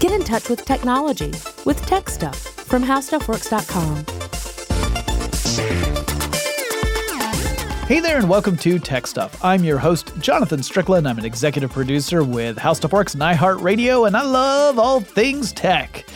Get in touch with technology with Tech Stuff from HowStuffWorks.com. Hey there, and welcome to Tech Stuff. I'm your host, Jonathan Strickland. I'm an executive producer with How Stuff Works and iHeartRadio, and I love all things tech.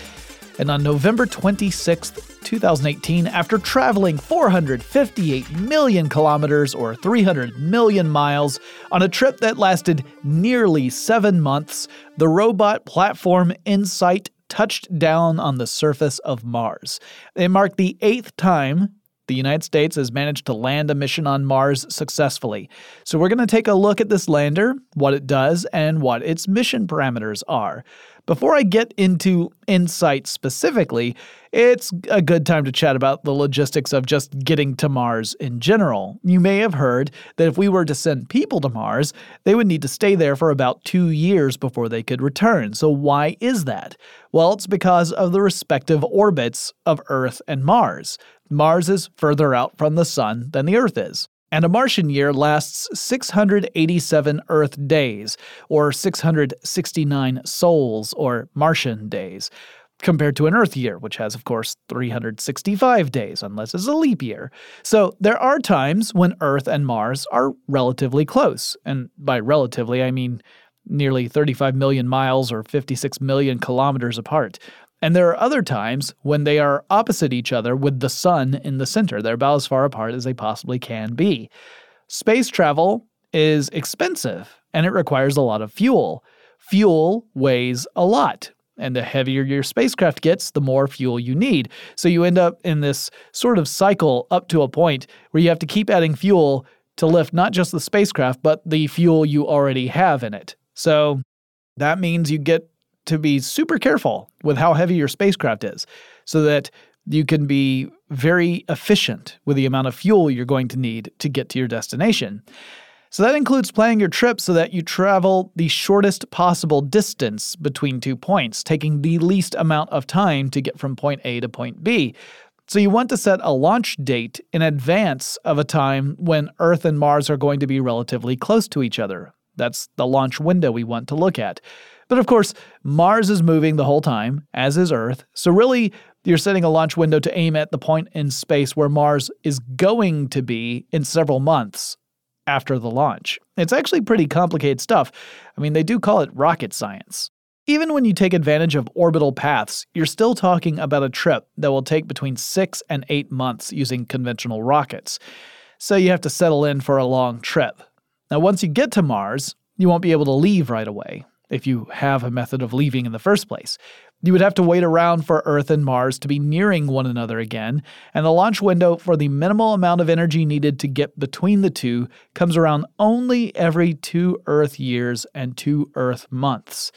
And on November 26th, 2018, after traveling 458 million kilometers or 300 million miles on a trip that lasted nearly seven months, the robot platform InSight touched down on the surface of Mars. It marked the eighth time the United States has managed to land a mission on Mars successfully. So, we're going to take a look at this lander, what it does, and what its mission parameters are. Before I get into InSight specifically, it's a good time to chat about the logistics of just getting to Mars in general. You may have heard that if we were to send people to Mars, they would need to stay there for about two years before they could return. So, why is that? Well, it's because of the respective orbits of Earth and Mars. Mars is further out from the Sun than the Earth is. And a Martian year lasts 687 Earth days, or 669 sols, or Martian days, compared to an Earth year, which has, of course, 365 days, unless it's a leap year. So there are times when Earth and Mars are relatively close. And by relatively, I mean nearly 35 million miles or 56 million kilometers apart. And there are other times when they are opposite each other with the sun in the center. They're about as far apart as they possibly can be. Space travel is expensive and it requires a lot of fuel. Fuel weighs a lot. And the heavier your spacecraft gets, the more fuel you need. So you end up in this sort of cycle up to a point where you have to keep adding fuel to lift not just the spacecraft, but the fuel you already have in it. So that means you get to be super careful with how heavy your spacecraft is so that you can be very efficient with the amount of fuel you're going to need to get to your destination. So that includes planning your trip so that you travel the shortest possible distance between two points, taking the least amount of time to get from point A to point B. So you want to set a launch date in advance of a time when Earth and Mars are going to be relatively close to each other. That's the launch window we want to look at. But of course, Mars is moving the whole time, as is Earth. So really, you're setting a launch window to aim at the point in space where Mars is going to be in several months after the launch. It's actually pretty complicated stuff. I mean, they do call it rocket science. Even when you take advantage of orbital paths, you're still talking about a trip that will take between six and eight months using conventional rockets. So you have to settle in for a long trip. Now, once you get to Mars, you won't be able to leave right away if you have a method of leaving in the first place. You would have to wait around for Earth and Mars to be nearing one another again, and the launch window for the minimal amount of energy needed to get between the two comes around only every two Earth years and two Earth months.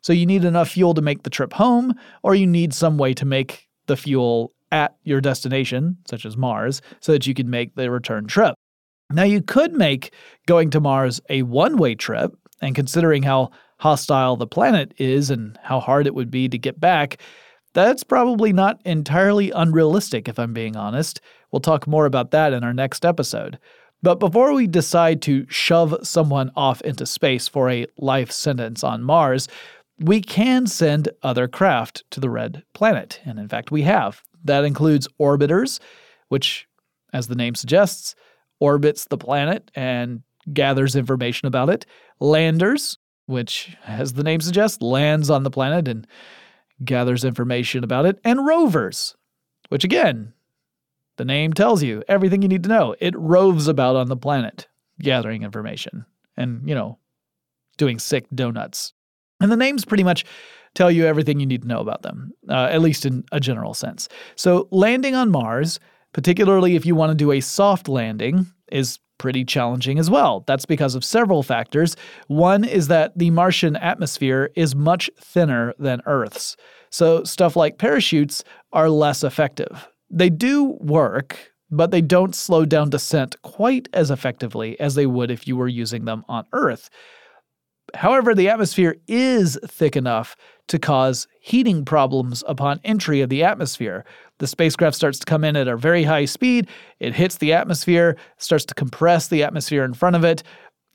So you need enough fuel to make the trip home, or you need some way to make the fuel at your destination, such as Mars, so that you can make the return trip. Now, you could make going to Mars a one way trip, and considering how hostile the planet is and how hard it would be to get back, that's probably not entirely unrealistic, if I'm being honest. We'll talk more about that in our next episode. But before we decide to shove someone off into space for a life sentence on Mars, we can send other craft to the red planet. And in fact, we have. That includes orbiters, which, as the name suggests, orbits the planet and gathers information about it, landers, which, as the name suggests, lands on the planet and gathers information about it, and rovers, which again, the name tells you everything you need to know. It roves about on the planet, gathering information and, you know, doing sick donuts. And the names pretty much tell you everything you need to know about them, uh, at least in a general sense. So, landing on Mars, particularly if you want to do a soft landing, is pretty challenging as well. That's because of several factors. One is that the Martian atmosphere is much thinner than Earth's, so stuff like parachutes are less effective. They do work, but they don't slow down descent quite as effectively as they would if you were using them on Earth. However, the atmosphere is thick enough to cause heating problems upon entry of the atmosphere. The spacecraft starts to come in at a very high speed, it hits the atmosphere, starts to compress the atmosphere in front of it,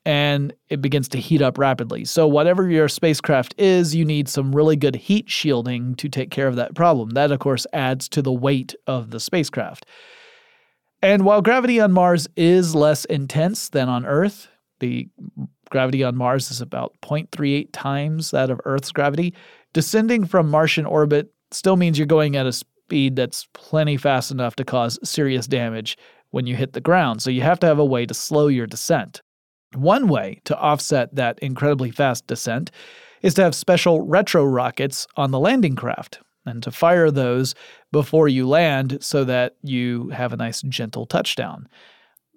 and it begins to heat up rapidly. So, whatever your spacecraft is, you need some really good heat shielding to take care of that problem. That, of course, adds to the weight of the spacecraft. And while gravity on Mars is less intense than on Earth, the gravity on Mars is about 0.38 times that of Earth's gravity. Descending from Martian orbit still means you're going at a speed that's plenty fast enough to cause serious damage when you hit the ground. So you have to have a way to slow your descent. One way to offset that incredibly fast descent is to have special retro rockets on the landing craft and to fire those before you land so that you have a nice gentle touchdown.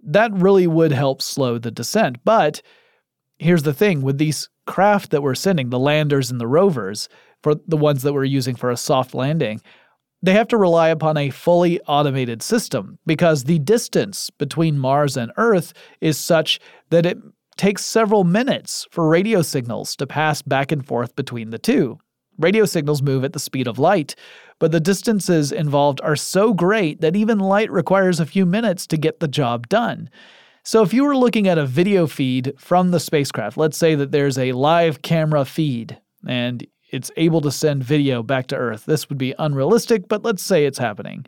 That really would help slow the descent. But here's the thing with these craft that we're sending, the landers and the rovers, for the ones that we're using for a soft landing, they have to rely upon a fully automated system because the distance between Mars and Earth is such that it takes several minutes for radio signals to pass back and forth between the two. Radio signals move at the speed of light, but the distances involved are so great that even light requires a few minutes to get the job done. So, if you were looking at a video feed from the spacecraft, let's say that there's a live camera feed and it's able to send video back to Earth. This would be unrealistic, but let's say it's happening.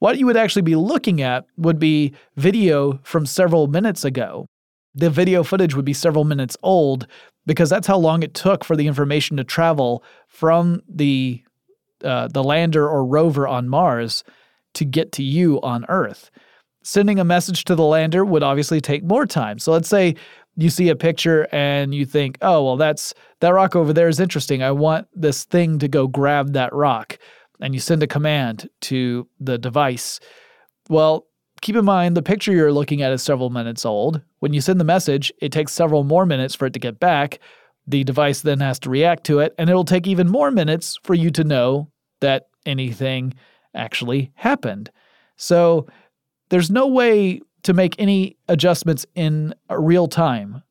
What you would actually be looking at would be video from several minutes ago. The video footage would be several minutes old because that's how long it took for the information to travel from the uh, the lander or rover on Mars to get to you on Earth. Sending a message to the lander would obviously take more time. So let's say you see a picture and you think, oh, well, that's that rock over there is interesting. I want this thing to go grab that rock. And you send a command to the device. Well, keep in mind the picture you're looking at is several minutes old. When you send the message, it takes several more minutes for it to get back. The device then has to react to it, and it'll take even more minutes for you to know that anything actually happened. So there's no way to make any adjustments in real time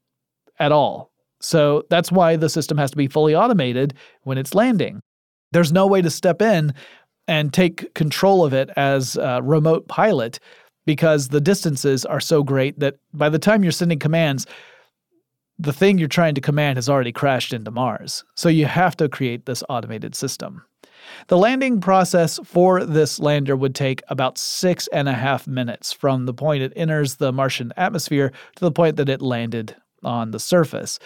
at all. So that's why the system has to be fully automated when it's landing. There's no way to step in and take control of it as a remote pilot because the distances are so great that by the time you're sending commands, the thing you're trying to command has already crashed into Mars. So you have to create this automated system. The landing process for this lander would take about six and a half minutes from the point it enters the Martian atmosphere to the point that it landed on the surface.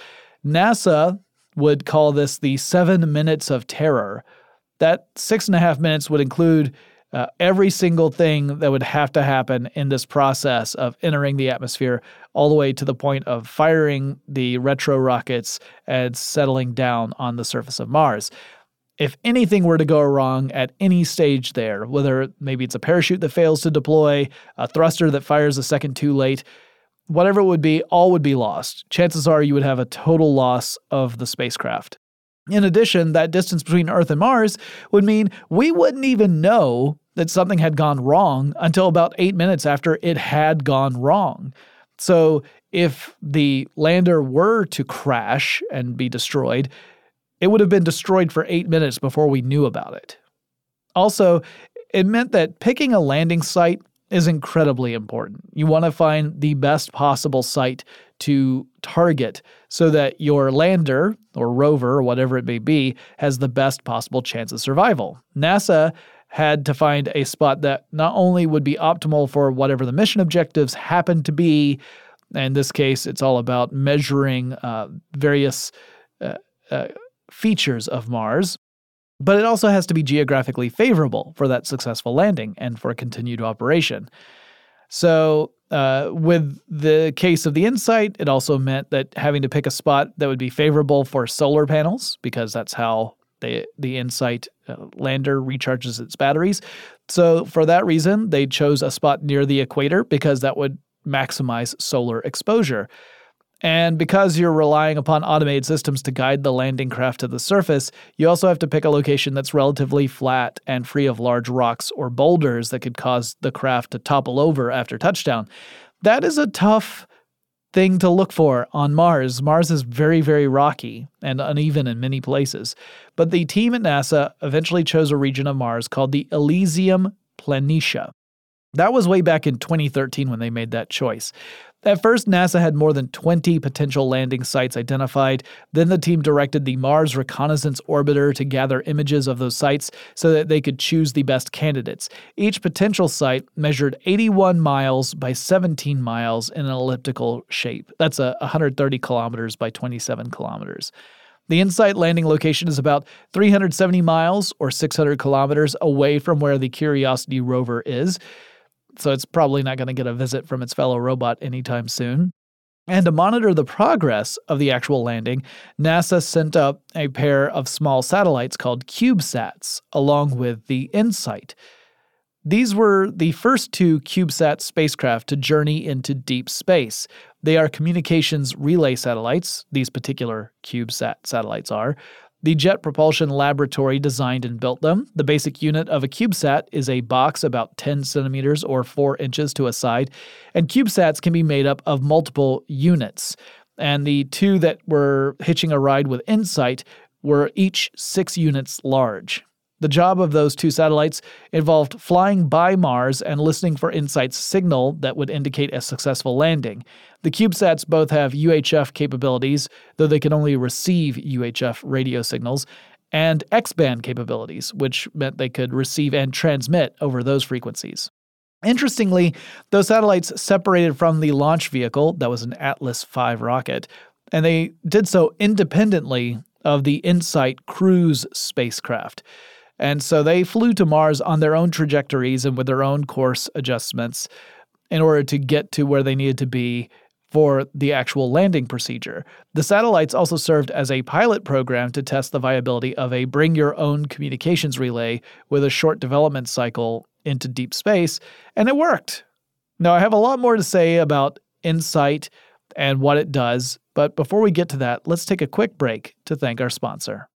NASA would call this the seven minutes of terror. That six and a half minutes would include uh, every single thing that would have to happen in this process of entering the atmosphere, all the way to the point of firing the retro rockets and settling down on the surface of Mars if anything were to go wrong at any stage there, whether maybe it's a parachute that fails to deploy, a thruster that fires a second too late, whatever it would be, all would be lost. Chances are you would have a total loss of the spacecraft. In addition, that distance between Earth and Mars would mean we wouldn't even know that something had gone wrong until about eight minutes after it had gone wrong. So, if the lander were to crash and be destroyed, it would have been destroyed for eight minutes before we knew about it. Also, it meant that picking a landing site is incredibly important. You want to find the best possible site to target so that your lander or rover or whatever it may be has the best possible chance of survival. NASA had to find a spot that not only would be optimal for whatever the mission objectives happen to be, in this case, it's all about measuring uh, various uh, uh, features of Mars, but it also has to be geographically favorable for that successful landing and for continued operation. So, uh, with the case of the InSight, it also meant that having to pick a spot that would be favorable for solar panels, because that's how the the InSight uh, lander recharges its batteries. So, for that reason, they chose a spot near the equator because that would maximize solar exposure. And because you're relying upon automated systems to guide the landing craft to the surface, you also have to pick a location that's relatively flat and free of large rocks or boulders that could cause the craft to topple over after touchdown. That is a tough thing to look for on Mars. Mars is very, very rocky and uneven in many places. But the team at NASA eventually chose a region of Mars called the Elysium Planitia. That was way back in 2013 when they made that choice. At first, NASA had more than 20 potential landing sites identified. Then the team directed the Mars Reconnaissance Orbiter to gather images of those sites so that they could choose the best candidates. Each potential site measured 81 miles by 17 miles in an elliptical shape. That's a 130 kilometers by 27 kilometers. The InSight landing location is about 370 miles or 600 kilometers away from where the Curiosity rover is so it's probably not going to get a visit from its fellow robot anytime soon. And to monitor the progress of the actual landing, NASA sent up a pair of small satellites called CubeSats along with the InSight. These were the first two CubeSat spacecraft to journey into deep space. They are communications relay satellites, these particular CubeSat satellites are, the Jet Propulsion Laboratory designed and built them. The basic unit of a CubeSat is a box about 10 centimeters or 4 inches to a side, and CubeSats can be made up of multiple units. And the two that were hitching a ride with InSight were each 6 units large. The job of those two satellites involved flying by Mars and listening for InSight's signal that would indicate a successful landing. The CubeSats both have UHF capabilities, though they can only receive UHF radio signals, and X band capabilities, which meant they could receive and transmit over those frequencies. Interestingly, those satellites separated from the launch vehicle, that was an Atlas V rocket, and they did so independently of the InSight cruise spacecraft. And so they flew to Mars on their own trajectories and with their own course adjustments in order to get to where they needed to be for the actual landing procedure. The satellites also served as a pilot program to test the viability of a bring your own communications relay with a short development cycle into deep space, and it worked. Now, I have a lot more to say about InSight and what it does, but before we get to that, let's take a quick break to thank our sponsor.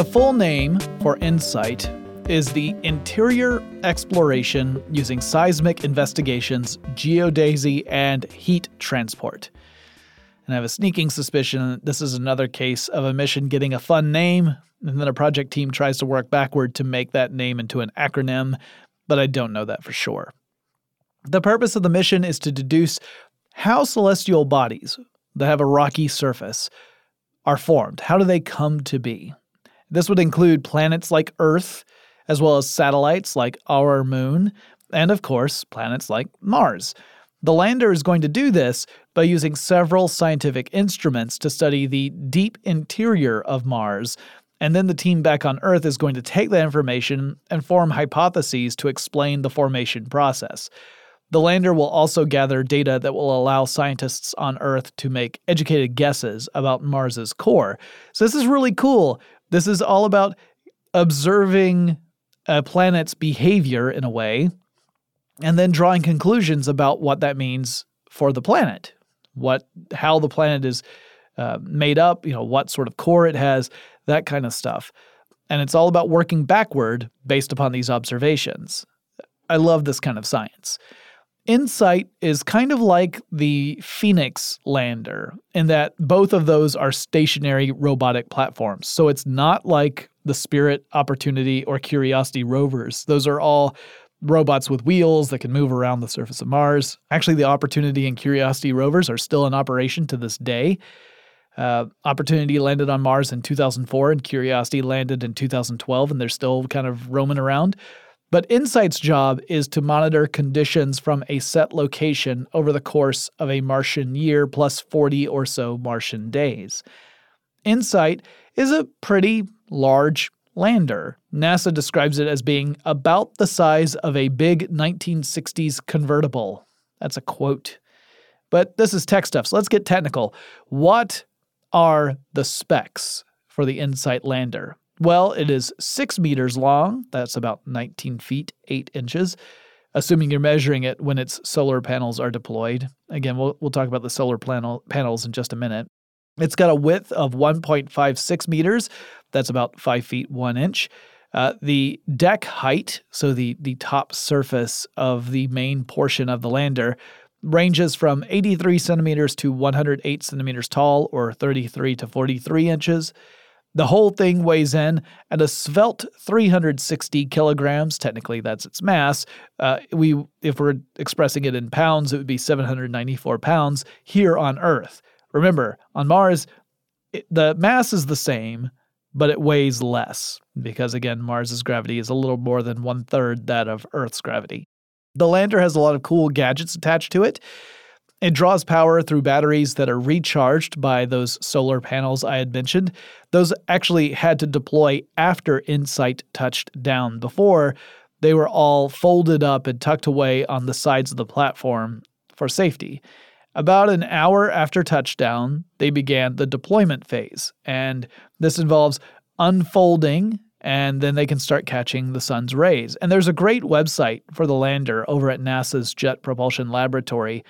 The full name for InSight is the Interior Exploration Using Seismic Investigations, Geodesy, and Heat Transport. And I have a sneaking suspicion this is another case of a mission getting a fun name, and then a project team tries to work backward to make that name into an acronym, but I don't know that for sure. The purpose of the mission is to deduce how celestial bodies that have a rocky surface are formed. How do they come to be? This would include planets like Earth, as well as satellites like our moon, and of course, planets like Mars. The lander is going to do this by using several scientific instruments to study the deep interior of Mars, and then the team back on Earth is going to take that information and form hypotheses to explain the formation process. The lander will also gather data that will allow scientists on Earth to make educated guesses about Mars's core. So, this is really cool this is all about observing a planet's behavior in a way and then drawing conclusions about what that means for the planet, what how the planet is uh, made up, you know, what sort of core it has, that kind of stuff. And it's all about working backward based upon these observations. I love this kind of science. InSight is kind of like the Phoenix lander in that both of those are stationary robotic platforms. So it's not like the Spirit, Opportunity, or Curiosity rovers. Those are all robots with wheels that can move around the surface of Mars. Actually, the Opportunity and Curiosity rovers are still in operation to this day. Uh, Opportunity landed on Mars in 2004 and Curiosity landed in 2012, and they're still kind of roaming around. But InSight's job is to monitor conditions from a set location over the course of a Martian year plus 40 or so Martian days. InSight is a pretty large lander. NASA describes it as being about the size of a big 1960s convertible. That's a quote. But this is tech stuff, so let's get technical. What are the specs for the InSight lander? Well, it is six meters long. That's about 19 feet, 8 inches, assuming you're measuring it when its solar panels are deployed. Again, we'll, we'll talk about the solar panel, panels in just a minute. It's got a width of 1.56 meters. That's about 5 feet, 1 inch. Uh, the deck height, so the, the top surface of the main portion of the lander, ranges from 83 centimeters to 108 centimeters tall, or 33 to 43 inches. The whole thing weighs in at a svelte 360 kilograms. Technically, that's its mass. Uh, we, if we're expressing it in pounds, it would be 794 pounds here on Earth. Remember, on Mars, it, the mass is the same, but it weighs less because, again, Mars's gravity is a little more than one third that of Earth's gravity. The lander has a lot of cool gadgets attached to it. It draws power through batteries that are recharged by those solar panels I had mentioned. Those actually had to deploy after InSight touched down. Before, they were all folded up and tucked away on the sides of the platform for safety. About an hour after touchdown, they began the deployment phase, and this involves unfolding and then they can start catching the sun's rays. And there's a great website for the lander over at NASA's Jet Propulsion Laboratory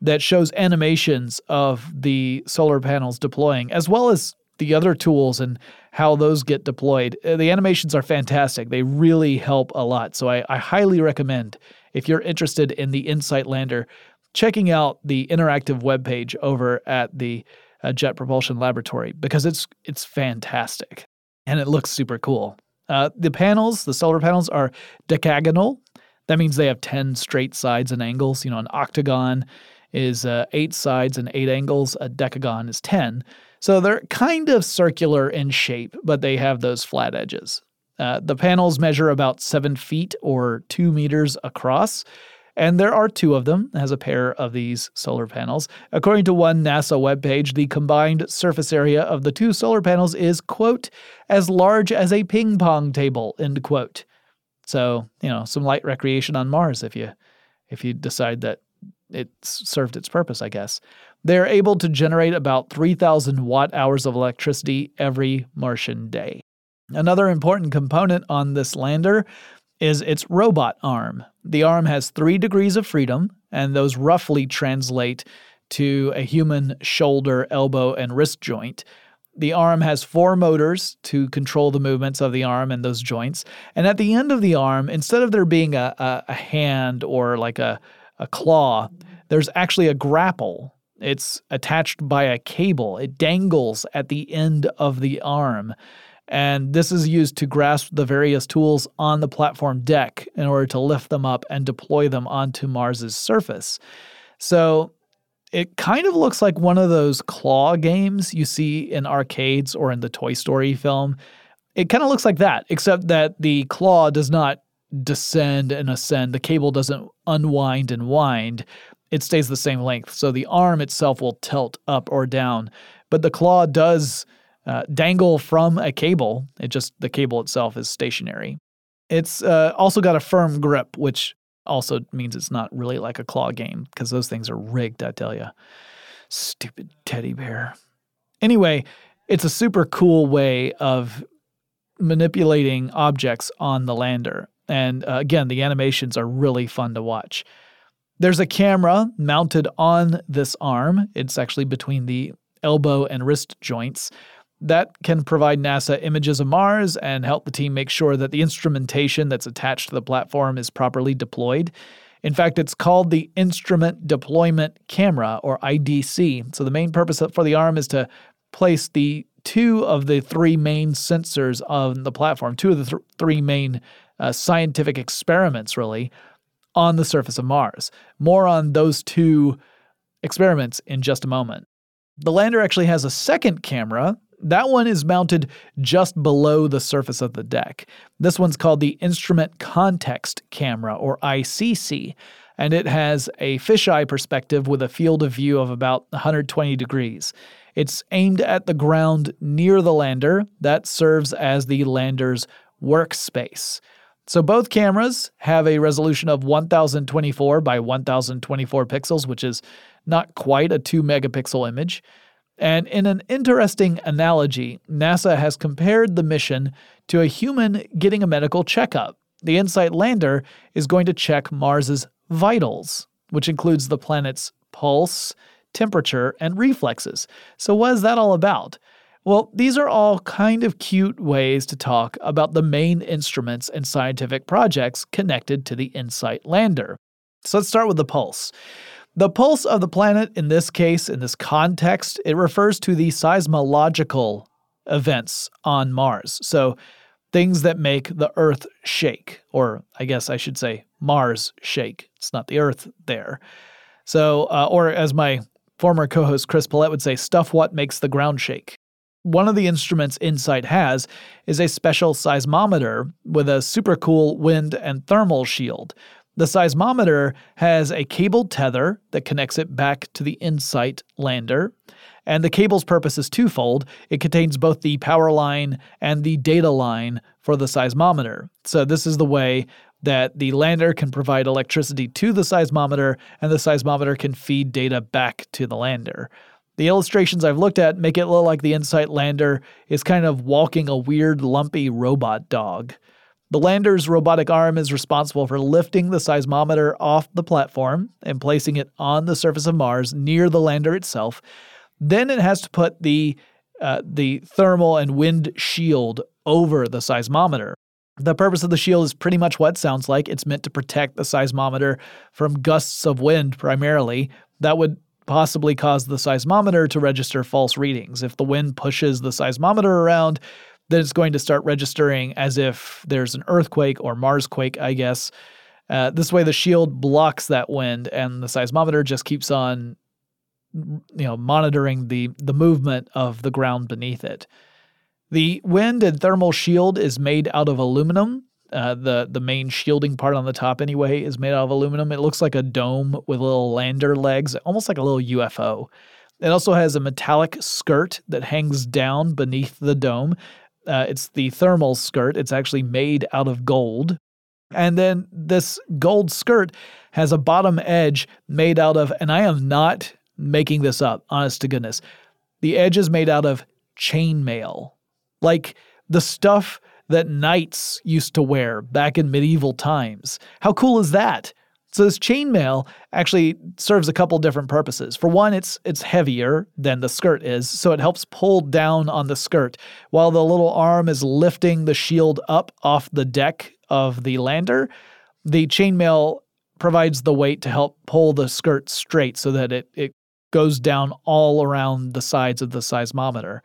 that shows animations of the solar panels deploying, as well as the other tools and how those get deployed. Uh, the animations are fantastic. They really help a lot. So I, I highly recommend, if you're interested in the InSight Lander, checking out the interactive webpage over at the uh, Jet Propulsion Laboratory because it's it's fantastic and it looks super cool. Uh, the panels, the solar panels, are decagonal. That means they have 10 straight sides and angles. You know, an octagon is uh, eight sides and eight angles. A decagon is 10. So they're kind of circular in shape, but they have those flat edges. Uh, the panels measure about seven feet or two meters across, and there are two of them, as a pair of these solar panels. According to one NASA webpage, the combined surface area of the two solar panels is, quote, as large as a ping pong table, end quote. So, you know, some light recreation on Mars if you if you decide that it's served its purpose, I guess. They're able to generate about 3,000 watt hours of electricity every Martian day. Another important component on this lander is its robot arm. The arm has three degrees of freedom, and those roughly translate to a human shoulder, elbow, and wrist joint. The arm has four motors to control the movements of the arm and those joints. And at the end of the arm, instead of there being a, a, a hand or like a, a claw, there's actually a grapple. It's attached by a cable. It dangles at the end of the arm. And this is used to grasp the various tools on the platform deck in order to lift them up and deploy them onto Mars's surface. So it kind of looks like one of those claw games you see in arcades or in the Toy Story film. It kind of looks like that, except that the claw does not descend and ascend. The cable doesn't unwind and wind, it stays the same length. So the arm itself will tilt up or down, but the claw does uh, dangle from a cable. It just, the cable itself is stationary. It's uh, also got a firm grip, which also means it's not really like a claw game because those things are rigged, I tell you. Stupid teddy bear. Anyway, it's a super cool way of manipulating objects on the lander. And uh, again, the animations are really fun to watch. There's a camera mounted on this arm. It's actually between the elbow and wrist joints. That can provide NASA images of Mars and help the team make sure that the instrumentation that's attached to the platform is properly deployed. In fact, it's called the Instrument Deployment Camera, or IDC. So the main purpose for the arm is to place the two of the three main sensors on the platform, two of the th- three main uh, scientific experiments, really, on the surface of Mars. More on those two experiments in just a moment. The lander actually has a second camera. That one is mounted just below the surface of the deck. This one's called the Instrument Context Camera, or ICC, and it has a fisheye perspective with a field of view of about 120 degrees. It's aimed at the ground near the lander. That serves as the lander's workspace. So both cameras have a resolution of 1024 by 1024 pixels, which is not quite a 2 megapixel image. And in an interesting analogy, NASA has compared the mission to a human getting a medical checkup. The InSight lander is going to check Mars's vitals, which includes the planet's pulse, temperature, and reflexes. So, what is that all about? Well, these are all kind of cute ways to talk about the main instruments and scientific projects connected to the InSight lander. So let's start with the pulse. The pulse of the planet, in this case, in this context, it refers to the seismological events on Mars. So things that make the Earth shake, or I guess I should say Mars shake. It's not the Earth there. So, uh, or as my former co host Chris Pollette would say, stuff what makes the ground shake. One of the instruments InSight has is a special seismometer with a super cool wind and thermal shield. The seismometer has a cabled tether that connects it back to the InSight lander. And the cable's purpose is twofold. It contains both the power line and the data line for the seismometer. So, this is the way that the lander can provide electricity to the seismometer and the seismometer can feed data back to the lander. The illustrations I've looked at make it look like the InSight lander is kind of walking a weird, lumpy robot dog. The lander's robotic arm is responsible for lifting the seismometer off the platform and placing it on the surface of Mars near the lander itself. Then it has to put the uh, the thermal and wind shield over the seismometer. The purpose of the shield is pretty much what it sounds like. It's meant to protect the seismometer from gusts of wind primarily. That would possibly cause the seismometer to register false readings. If the wind pushes the seismometer around, then it's going to start registering as if there's an earthquake or Marsquake, I guess. Uh, this way, the shield blocks that wind, and the seismometer just keeps on, you know, monitoring the the movement of the ground beneath it. The wind and thermal shield is made out of aluminum, uh, the the main shielding part on the top anyway is made out of aluminum. It looks like a dome with little lander legs, almost like a little UFO. It also has a metallic skirt that hangs down beneath the dome. Uh, it's the thermal skirt. It's actually made out of gold. And then this gold skirt has a bottom edge made out of, and I am not making this up, honest to goodness. The edge is made out of chainmail. Like the stuff that knights used to wear back in medieval times. How cool is that? So this chainmail actually serves a couple different purposes. For one, it's it's heavier than the skirt is, so it helps pull down on the skirt while the little arm is lifting the shield up off the deck of the lander. The chainmail provides the weight to help pull the skirt straight so that it, it goes down all around the sides of the seismometer.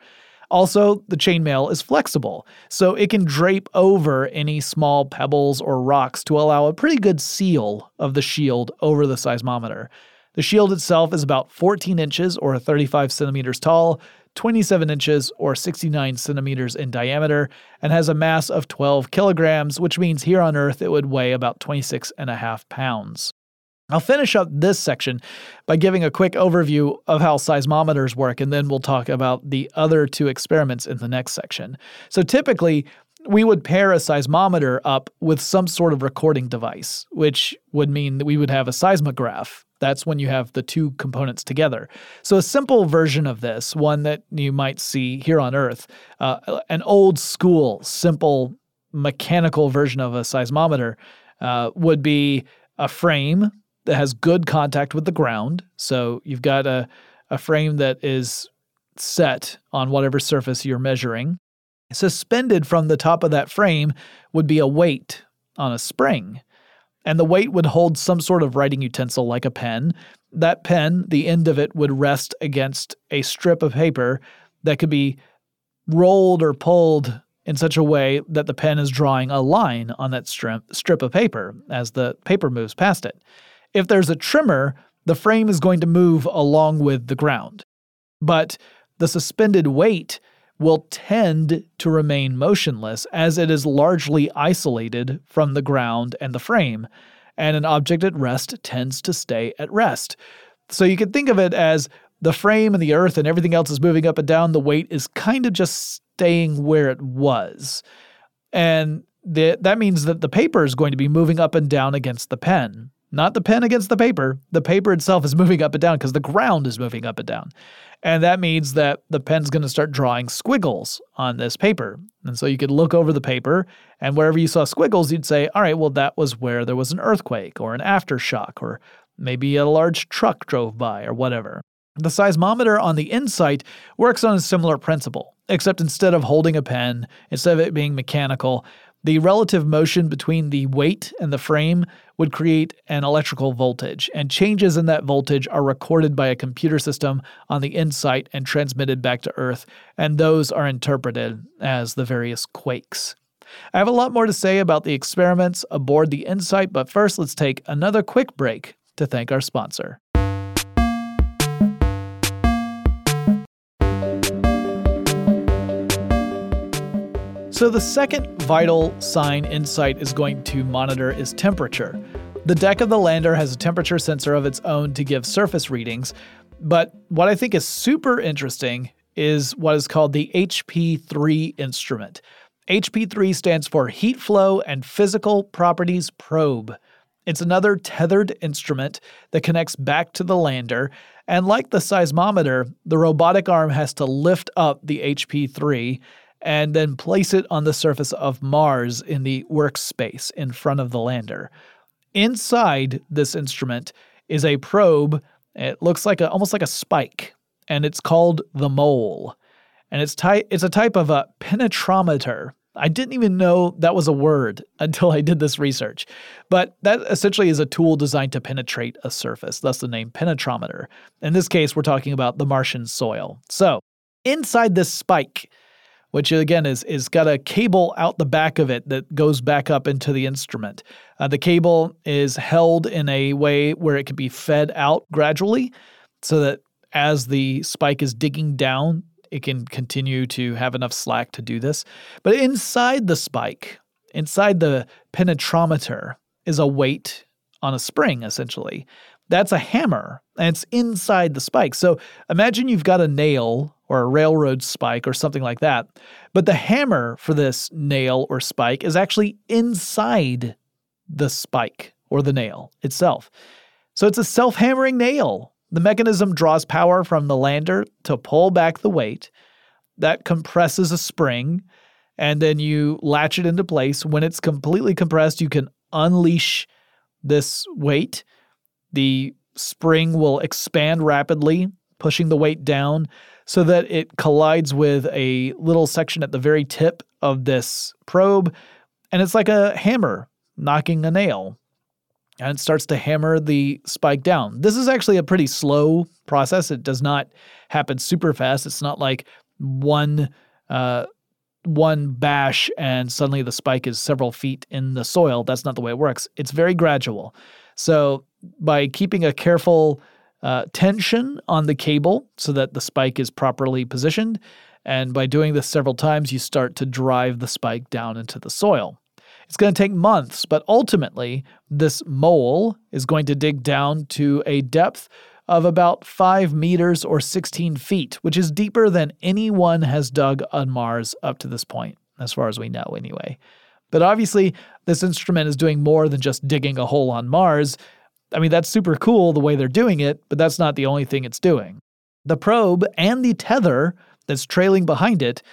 Also, the chainmail is flexible, so it can drape over any small pebbles or rocks to allow a pretty good seal of the shield over the seismometer. The shield itself is about 14 inches or 35 centimeters tall, 27 inches or 69 centimeters in diameter, and has a mass of 12 kilograms, which means here on Earth it would weigh about 26 and a half pounds. I'll finish up this section by giving a quick overview of how seismometers work, and then we'll talk about the other two experiments in the next section. So, typically, we would pair a seismometer up with some sort of recording device, which would mean that we would have a seismograph. That's when you have the two components together. So, a simple version of this, one that you might see here on Earth, uh, an old school, simple mechanical version of a seismometer, uh, would be a frame that has good contact with the ground. So you've got a, a frame that is set on whatever surface you're measuring. Suspended from the top of that frame would be a weight on a spring. And the weight would hold some sort of writing utensil like a pen. That pen, the end of it, would rest against a strip of paper that could be rolled or pulled in such a way that the pen is drawing a line on that strip, strip of paper as the paper moves past it. If there's a tremor, the frame is going to move along with the ground. But the suspended weight will tend to remain motionless as it is largely isolated from the ground and the frame, and an object at rest tends to stay at rest. So you can think of it as the frame and the earth and everything else is moving up and down, the weight is kind of just staying where it was. And the, that means that the paper is going to be moving up and down against the pen. Not the pen against the paper. The paper itself is moving up and down because the ground is moving up and down. And that means that the pen's going to start drawing squiggles on this paper. And so you could look over the paper, and wherever you saw squiggles, you'd say, all right, well, that was where there was an earthquake or an aftershock, or maybe a large truck drove by, or whatever. The seismometer on the InSight works on a similar principle, except instead of holding a pen, instead of it being mechanical, The relative motion between the weight and the frame would create an electrical voltage, and changes in that voltage are recorded by a computer system on the InSight and transmitted back to Earth, and those are interpreted as the various quakes. I have a lot more to say about the experiments aboard the InSight, but first let's take another quick break to thank our sponsor. So, the second vital sign InSight is going to monitor is temperature. The deck of the lander has a temperature sensor of its own to give surface readings, but what I think is super interesting is what is called the HP3 instrument. HP3 stands for Heat Flow and Physical Properties Probe. It's another tethered instrument that connects back to the lander, and like the seismometer, the robotic arm has to lift up the HP3 and then place it on the surface of Mars in the workspace in front of the lander. Inside this instrument is a probe. It looks like a almost like a spike, and it's called the mole. And it's ty- it's a type of a penetrometer. I didn't even know that was a word until I did this research. But that essentially is a tool designed to penetrate a surface, thus the name penetrometer. In this case, we're talking about the Martian soil. So, inside this spike which again is is got a cable out the back of it that goes back up into the instrument. Uh, the cable is held in a way where it can be fed out gradually, so that as the spike is digging down, it can continue to have enough slack to do this. But inside the spike, inside the penetrometer, is a weight on a spring essentially. That's a hammer, and it's inside the spike. So imagine you've got a nail or a railroad spike or something like that. But the hammer for this nail or spike is actually inside the spike or the nail itself. So it's a self hammering nail. The mechanism draws power from the lander to pull back the weight. That compresses a spring, and then you latch it into place. When it's completely compressed, you can unleash this weight. The spring will expand rapidly, pushing the weight down so that it collides with a little section at the very tip of this probe. And it's like a hammer knocking a nail. And it starts to hammer the spike down. This is actually a pretty slow process. It does not happen super fast. It's not like one uh, one bash and suddenly the spike is several feet in the soil. That's not the way it works. It's very gradual. So by keeping a careful uh, tension on the cable so that the spike is properly positioned. And by doing this several times, you start to drive the spike down into the soil. It's going to take months, but ultimately, this mole is going to dig down to a depth of about 5 meters or 16 feet, which is deeper than anyone has dug on Mars up to this point, as far as we know, anyway. But obviously, this instrument is doing more than just digging a hole on Mars. I mean, that's super cool the way they're doing it, but that's not the only thing it's doing. The probe and the tether that's trailing behind it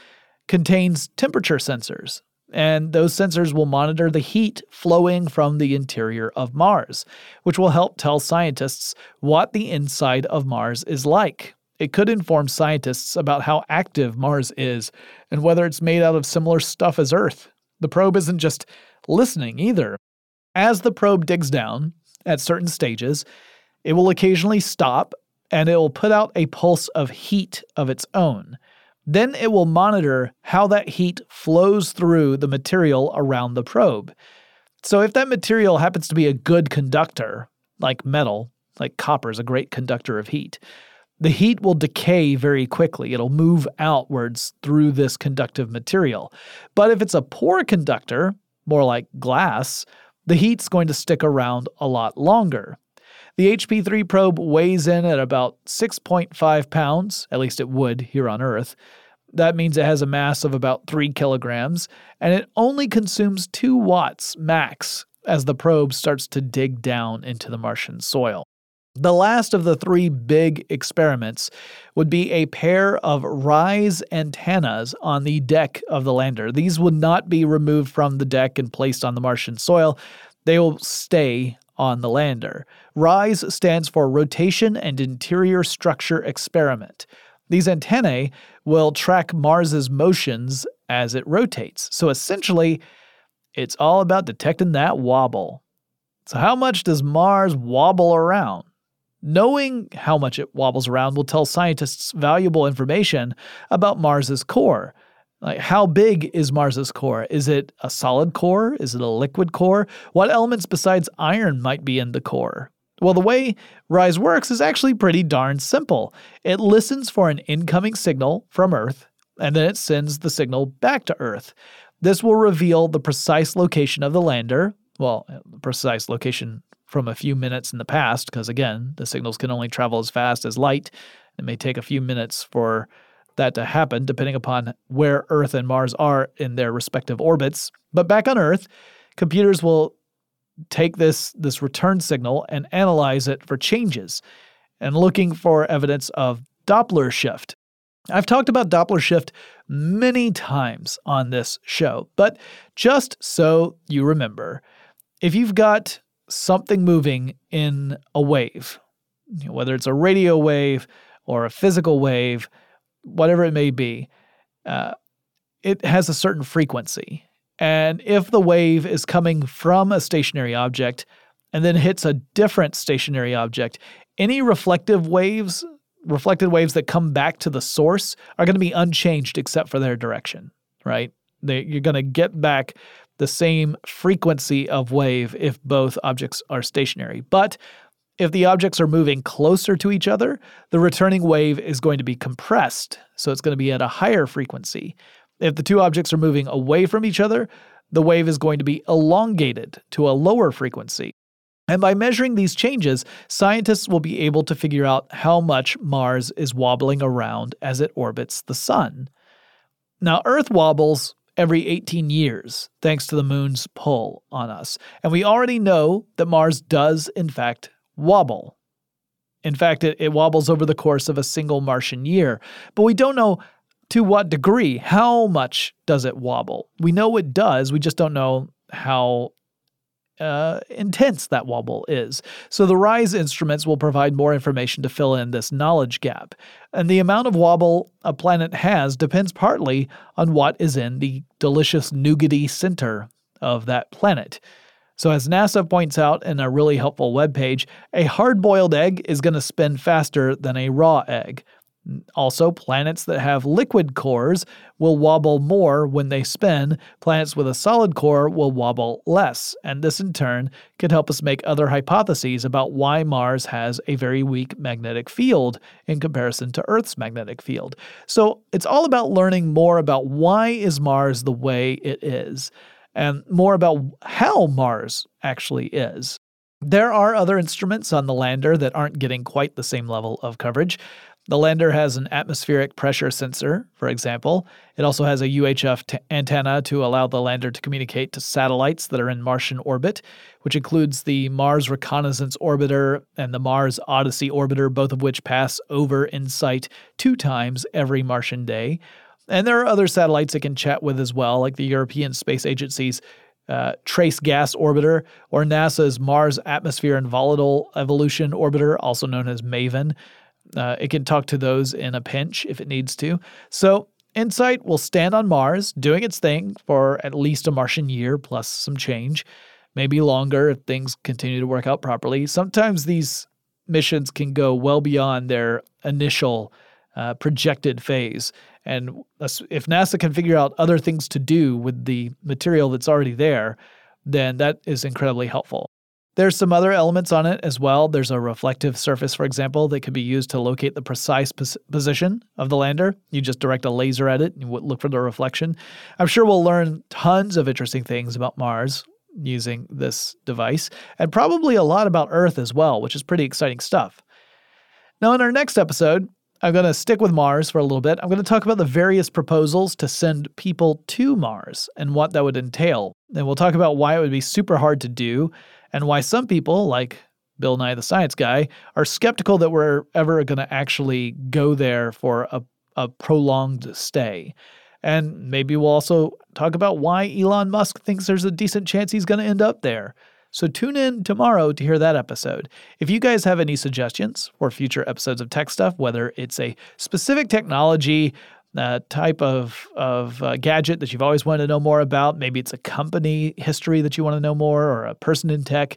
contains temperature sensors, and those sensors will monitor the heat flowing from the interior of Mars, which will help tell scientists what the inside of Mars is like. It could inform scientists about how active Mars is and whether it's made out of similar stuff as Earth. The probe isn't just listening either. As the probe digs down, at certain stages, it will occasionally stop and it will put out a pulse of heat of its own. Then it will monitor how that heat flows through the material around the probe. So if that material happens to be a good conductor, like metal, like copper is a great conductor of heat, the heat will decay very quickly. It'll move outwards through this conductive material. But if it's a poor conductor, more like glass, the heat's going to stick around a lot longer. The HP3 probe weighs in at about 6.5 pounds, at least it would here on Earth. That means it has a mass of about 3 kilograms, and it only consumes 2 watts max as the probe starts to dig down into the Martian soil. The last of the three big experiments would be a pair of rise antennas on the deck of the lander. These would not be removed from the deck and placed on the Martian soil, they will stay on the lander. RISE stands for Rotation and Interior Structure Experiment. These antennae will track Mars's motions as it rotates. So essentially, It's all about detecting that wobble. So, how much does Mars wobble around? Knowing how much it wobbles around will tell scientists valuable information about Mars's core. Like, how big is Mars's core? Is it a solid core? Is it a liquid core? What elements besides iron might be in the core? Well, the way RISE works is actually pretty darn simple. It listens for an incoming signal from Earth, and then it sends the signal back to Earth. This will reveal the precise location of the lander, well, the precise location from a few minutes in the past, because again, the signals can only travel as fast as light. It may take a few minutes for that to happen, depending upon where Earth and Mars are in their respective orbits. But back on Earth, computers will take this, this return signal and analyze it for changes and looking for evidence of Doppler shift. I've talked about Doppler shift many times on this show, but just so you remember, if you've got something moving in a wave, whether it's a radio wave or a physical wave, whatever it may be, uh, it has a certain frequency. And if the wave is coming from a stationary object and then hits a different stationary object, any reflective waves, reflected waves that come back to the source are going to be unchanged except for their direction, right? They, you're going to get back the same frequency of wave if both objects are stationary. But if the objects are moving closer to each other, the returning wave is going to be compressed, so it's going to be at a higher frequency. If the two objects are moving away from each other, the wave is going to be elongated to a lower frequency. And by measuring these changes, scientists will be able to figure out how much Mars is wobbling around as it orbits the Sun. Now, Earth wobbles every 18 years, thanks to the moon's pull on us. And we already know that Mars does, in fact, wobble. In fact, it, it wobbles over the course of a single Martian year, but we don't know to what degree, how much does it wobble. We know it does, we just don't know how uh, intense that wobble is. So the RISE instruments will provide more information to fill in this knowledge gap. And the amount of wobble a planet has depends partly on what is in the delicious nougaty center of that planet. So, as NASA points out in a really helpful webpage, a hard boiled egg is going to spin faster than a raw egg. Also, planets that have liquid cores will wobble more when they spin. Planets with a solid core will wobble less, and this in turn can help us make other hypotheses about why Mars has a very weak magnetic field in comparison to Earth's magnetic field. So, it's all about learning more about why is Mars the way it is and more about how Mars actually is. There are other instruments on the lander that aren't getting quite the same level of coverage. The lander has an atmospheric pressure sensor, for example. It also has a UHF t- antenna to allow the lander to communicate to satellites that are in Martian orbit, which includes the Mars Reconnaissance Orbiter and the Mars Odyssey Orbiter, both of which pass over InSight two times every Martian day. And there are other satellites it can chat with as well, like the European Space Agency's uh, Trace Gas Orbiter or NASA's Mars Atmosphere and Volatile Evolution Orbiter, also known as MAVEN. Uh, it can talk to those in a pinch if it needs to. So, InSight will stand on Mars, doing its thing for at least a Martian year plus some change, maybe longer if things continue to work out properly. Sometimes these missions can go well beyond their initial uh, projected phase. And if NASA can figure out other things to do with the material that's already there, then that is incredibly helpful. There's some other elements on it as well. There's a reflective surface, for example, that could be used to locate the precise pos- position of the lander. You just direct a laser at it and look for the reflection. I'm sure we'll learn tons of interesting things about Mars using this device, and probably a lot about Earth as well, which is pretty exciting stuff. Now, in our next episode, I'm going to stick with Mars for a little bit. I'm going to talk about the various proposals to send people to Mars and what that would entail. And we'll talk about why it would be super hard to do and why some people, like Bill Nye the Science Guy, are skeptical that we're ever going to actually go there for a, a prolonged stay. And maybe we'll also talk about why Elon Musk thinks there's a decent chance he's going to end up there. So tune in tomorrow to hear that episode. If you guys have any suggestions for future episodes of Tech Stuff, whether it's a specific technology uh, type of, of uh, gadget that you've always wanted to know more about. Maybe it's a company history that you want to know more or a person in tech.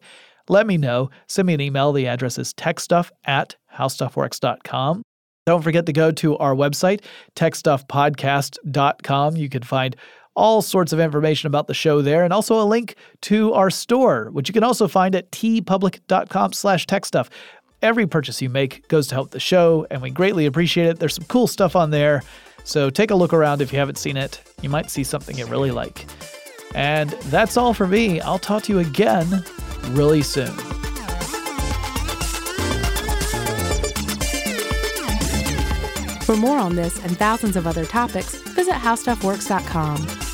Let me know. Send me an email. The address is techstuff at howstuffworks.com. Don't forget to go to our website, techstuffpodcast.com. You can find all sorts of information about the show there and also a link to our store, which you can also find at teepublic.com slash techstuff. Every purchase you make goes to help the show, and we greatly appreciate it. There's some cool stuff on there, so take a look around if you haven't seen it. You might see something you really like. And that's all for me. I'll talk to you again really soon. For more on this and thousands of other topics, visit howstuffworks.com.